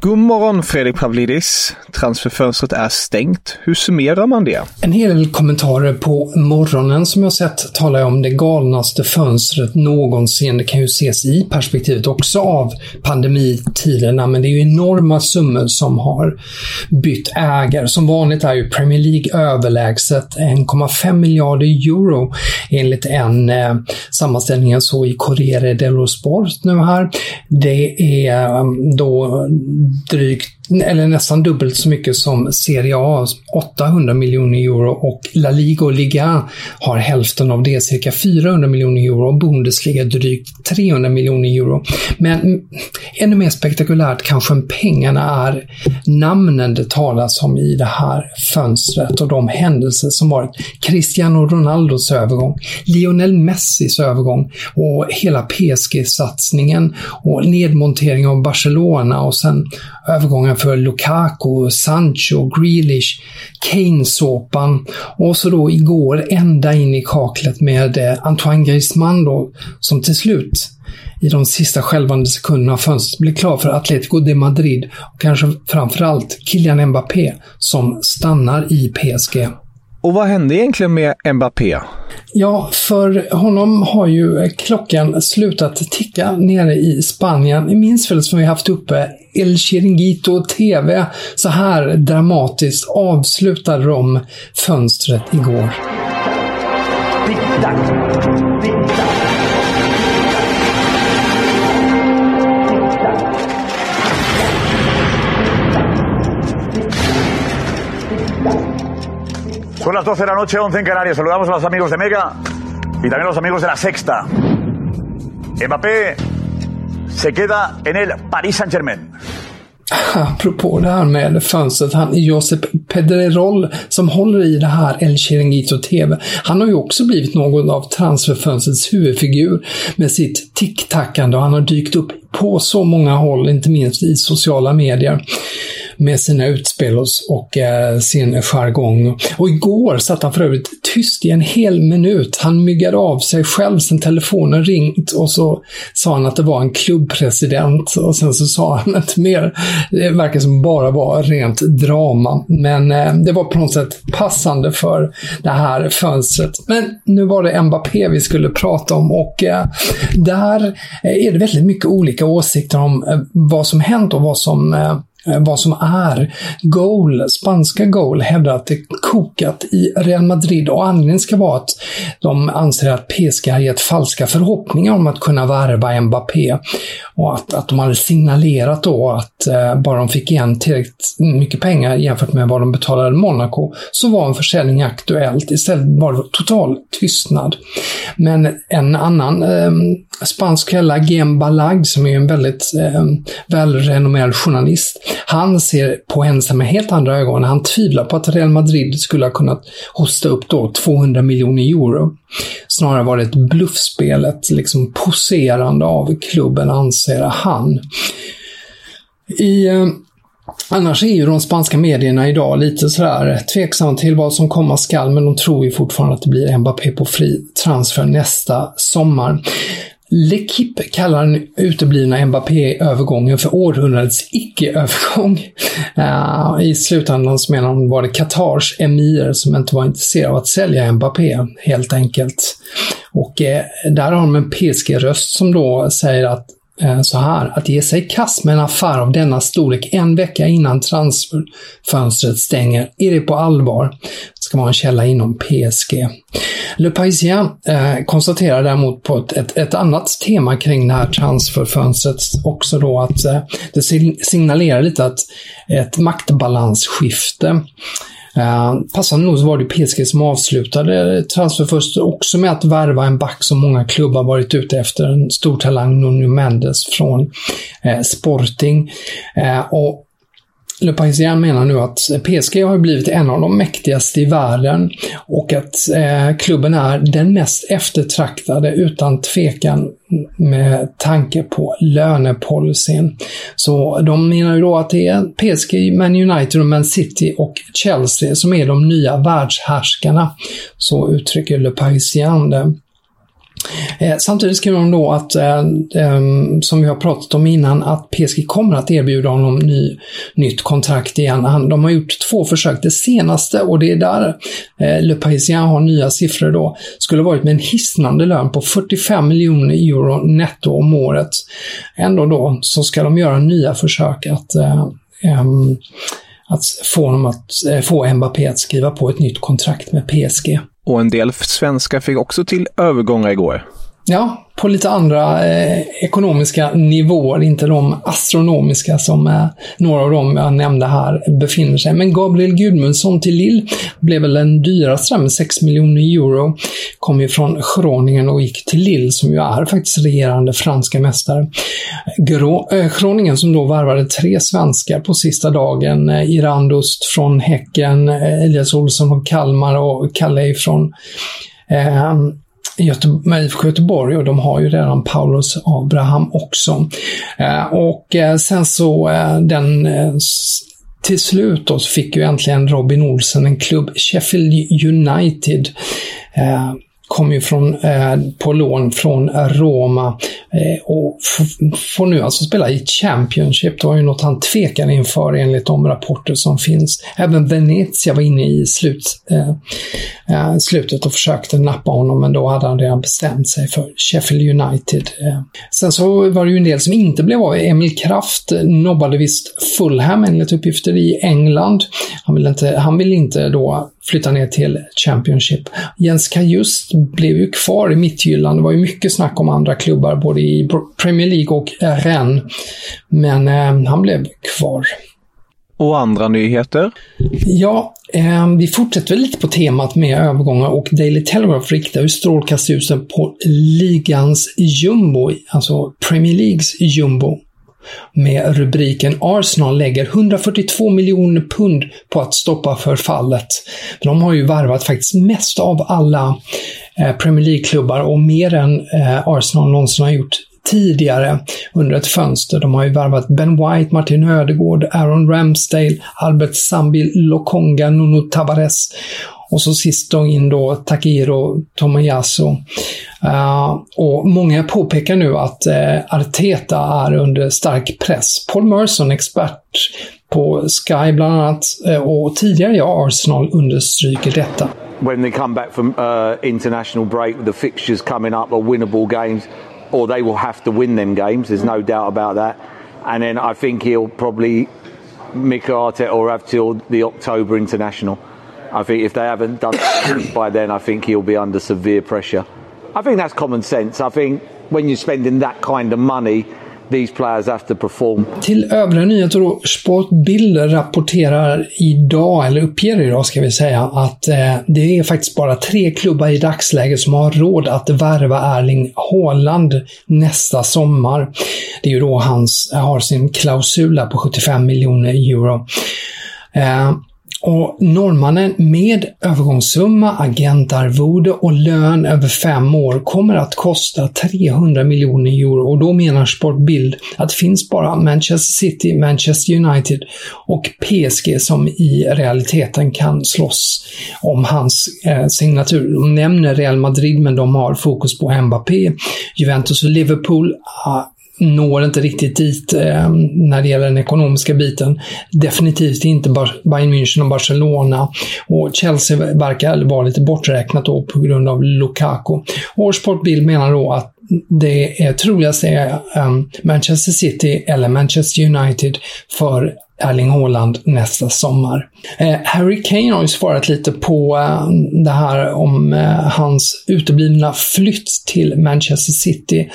God morgon Fredrik Pavlidis. Transferfönstret är stängt. Hur summerar man det? En hel del kommentarer på morgonen som jag sett talar om det galnaste fönstret någonsin. Det kan ju ses i perspektivet också av pandemitiderna, men det är ju enorma summor som har bytt ägare. Som vanligt är ju Premier League överlägset 1,5 miljarder euro enligt en eh, sammanställning jag såg i Corriere dello Sport nu här. Det är mm, då drygt eller nästan dubbelt så mycket som Serie A, 800 miljoner euro och La Liga och Liga har hälften av det, cirka 400 miljoner euro och Bundesliga drygt 300 miljoner euro. Men ännu mer spektakulärt kanske än pengarna är namnen det talas om i det här fönstret och de händelser som varit. Cristiano Ronaldos övergång, Lionel Messis övergång och hela PSG-satsningen och nedmontering av Barcelona och sen Övergångar för Lukaku, Sancho, Grealish, Kane-såpan och så då igår ända in i kaklet med eh, Antoine Griezmann då, som till slut i de sista skälvande sekunderna av fönstret blir klar för Atletico de Madrid och kanske framförallt Kylian Mbappé som stannar i PSG. Och vad hände egentligen med Mbappé? Ja, för honom har ju klockan slutat ticka nere i Spanien. Ni minns väl som vi haft uppe El Chiringuito TV. Så här dramatiskt avslutade de fönstret igår. Son las 12 de la noche, 11 en Canarias. Saludamos a los amigos de Mega y también a los amigos de la Sexta. Mbappé se queda en el Paris Saint-Germain. Apropå det här med fönstret, han Josep Pedrerol som håller i det här El Chiringuito TV. Han har ju också blivit någon av transferfönstrets huvudfigur med sitt ticktackande och han har dykt upp på så många håll, inte minst i sociala medier med sina utspel och, och eh, sin jargong. Och igår satt han för övrigt tyst i en hel minut. Han myggade av sig själv sen telefonen ringt och så sa han att det var en klubbpresident och sen så sa han inte mer. Det verkar som bara var rent drama. Men eh, det var på något sätt passande för det här fönstret. Men nu var det Mbappé vi skulle prata om och eh, där eh, är det väldigt mycket olika åsikter om eh, vad som hänt och vad som Eh, Eh, vad som är. Goal, spanska Goal, hävdar att det kokat i Real Madrid och anledningen ska vara att de anser att PSG har gett falska förhoppningar om att kunna värva Mbappé. Och att, att de hade signalerat då att eh, bara de fick igen tillräckligt mycket pengar jämfört med vad de betalade Monaco så var en försäljning aktuellt. Istället var det total tystnad. Men en annan eh, spansk källa, Guillem som är en väldigt eh, välrenommerad journalist, han ser på med helt andra ögon. Han tvivlar på att Real Madrid skulle ha kunnat hosta upp då 200 miljoner euro. Snarare var det ett bluffspel, ett liksom poserande av klubben, anser han. I eh, Annars är ju de spanska medierna idag lite sådär tveksamma till vad som komma skall, men de tror ju fortfarande att det blir Mbappé på fri transfer nästa sommar. L'Equipe kallar den uteblivna Mbappé-övergången för århundradets icke-övergång. Uh, I slutändan så menar de var det Qatars emir som inte var intresserade av att sälja Mbappé, helt enkelt. Och uh, där har de en PSG-röst som då säger att eh, så här, att ge sig i kast med en affär av denna storlek en vecka innan transferfönstret stänger, är det på allvar? Ska vara en källa inom PSG. Le Parisien eh, konstaterar däremot på ett, ett, ett, annat tema kring det här transferfönstret också då att eh, det signalerar lite att ett maktbalansskifte eh, passande nog så var det PSG som avslutade transferfönstret också med att värva en back som många klubbar varit ute efter, en stor talang, Nuno Mendes från eh, Sporting. Eh, och Le Parisien menar nu att PSG har blivit en av de mäktigaste i världen och att eh, klubben är den mest eftertraktade utan tvekan med tanke på lönepolicyn. Så de menar ju då att det är PSG, Man United, Man City och Chelsea som är de nya världshärskarna. Så uttrycker Le Parisien det. Eh, samtidigt skriver de då att, eh, eh, som vi har pratat om innan, att PSG kommer att erbjuda honom ny, nytt kontrakt igen. Han, de har gjort två försök. Det senaste, och det är där Le Parisien har nya siffror då, skulle varit med en hisnande lön på 45 miljoner euro netto om året. Ändå då så ska de göra nya försök att att få, honom att få Mbappé att skriva på ett nytt kontrakt med PSG. Och en del svenskar fick också till övergångar igår. Ja, på lite andra eh, ekonomiska nivåer, inte de astronomiska som eh, några av dem jag nämnde här befinner sig. Men Gabriel Gudmundsson till Lille blev väl den dyraste med 6 miljoner euro. Kom ju från Groningen och gick till Lille som ju är faktiskt regerande franska mästare. Grå, eh, Groningen som då värvade tre svenskar på sista dagen. Eh, Irandust från Häcken, eh, Elias Olsson från Kalmar och Kalle från eh, Göte IFK Göteborg och de har ju redan Paulus Abraham också. Eh, och eh, sen så eh, den till slut då så fick ju äntligen Robin Olsen en klubb, Sheffield United kom ju från, eh, på lån från Roma Eh, och får nu alltså spela i Championship. Det var ju något han tvekade inför enligt de rapporter som finns. Även Venezia var inne i slut, eh, eh, slutet och försökte nappa honom, men då hade han redan bestämt sig för Sheffield United. Eh. Sen så var det ju en del som inte blev av. Emil Kraft nobbade visst Fulham enligt uppgifter i England. Han vill inte, han vill inte då flytta ner till Championship. Jens Kajust blev ju kvar i Mittjylland. Det var ju mycket snack om andra klubbar, både i Premier League och Rennes. Men eh, han blev kvar. Och andra nyheter? Ja, eh, vi fortsätter lite på temat med övergångar och Daily Telegraph riktar ju strålkastljuset på ligans jumbo, alltså Premier Leagues jumbo med rubriken Arsenal lägger 142 miljoner pund på att stoppa förfallet. De har ju varvat faktiskt mest av alla Eh, Premier League-klubbar och mer än eh, Arsenal någonsin har gjort tidigare under ett fönster. De har ju värvat Ben White, Martin Ödegård, Aaron Ramsdale, Albert Sambi Lokonga, Nuno Tavares och så sist då in då Takiro Tomoyasu. Uh, eh, och många påpekar nu att uh, Arteta är under stark press. Paul Merson, expert på Sky bland annat, uh, och tidigare i Arsenal understryker detta. When they come back from uh, international break, with the fixtures coming up are winnable games, or they will have to win them games. There's no doubt about that. And then I think he'll probably Mick Arteta or have till the October international. I think if they haven't done by then, I think he'll be under severe pressure. I think that's common sense. I think when you're spending that kind of money, these players have to perform. Till övriga nyheter då. Sportbild rapporterar idag, eller uppger idag ska vi säga, att eh, det är faktiskt bara tre klubbar i dagsläget som har råd att värva Erling Haaland nästa sommar. Det är ju då han har sin klausul på 75 miljoner euro. Eh, och norrmannen med övergångssumma, agentarvode och lön över fem år kommer att kosta 300 miljoner euro och då menar Sportbild att det finns bara Manchester City, Manchester United och PSG som i realiteten kan slåss om hans eh, signatur. De nämner Real Madrid men de har fokus på Mbappé. Juventus och Liverpool ah, når inte riktigt dit eh, när det gäller den ekonomiska biten. Definitivt inte Bayern München och Barcelona. Och Chelsea verkar vara lite borträknat då på grund av Lukaku. Och Sportbild menar då att det är troligast är eh, Manchester City eller Manchester United för Erling Haaland nästa sommar. Eh, Harry Kane har ju svarat lite på eh, det här om eh, hans uteblivna flytt till Manchester City.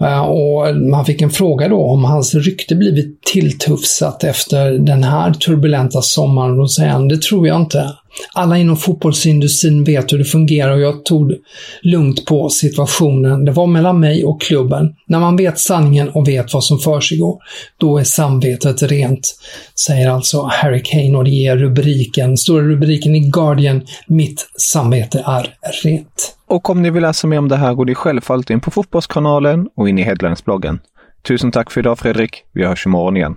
Eh, och man fick en fråga då om hans rykte blivit tilltufsat efter den här turbulenta sommaren. Då säger han, det tror jag inte. Alla inom fotbollsindustrin vet hur det fungerar och jag tog lugnt på situationen. Det var mellan mig och klubben. När man vet sanningen och vet vad som försiggår, då är samvetet rent. Säger alltså Harry Kane och det ger rubriken, stora rubriken i Guardian, Mitt samvete är rent. Och om ni vill läsa mer om det här går ni självfallet in på Fotbollskanalen och in i Headlines-bloggen. Tusen tack för idag Fredrik. Vi hörs imorgon igen.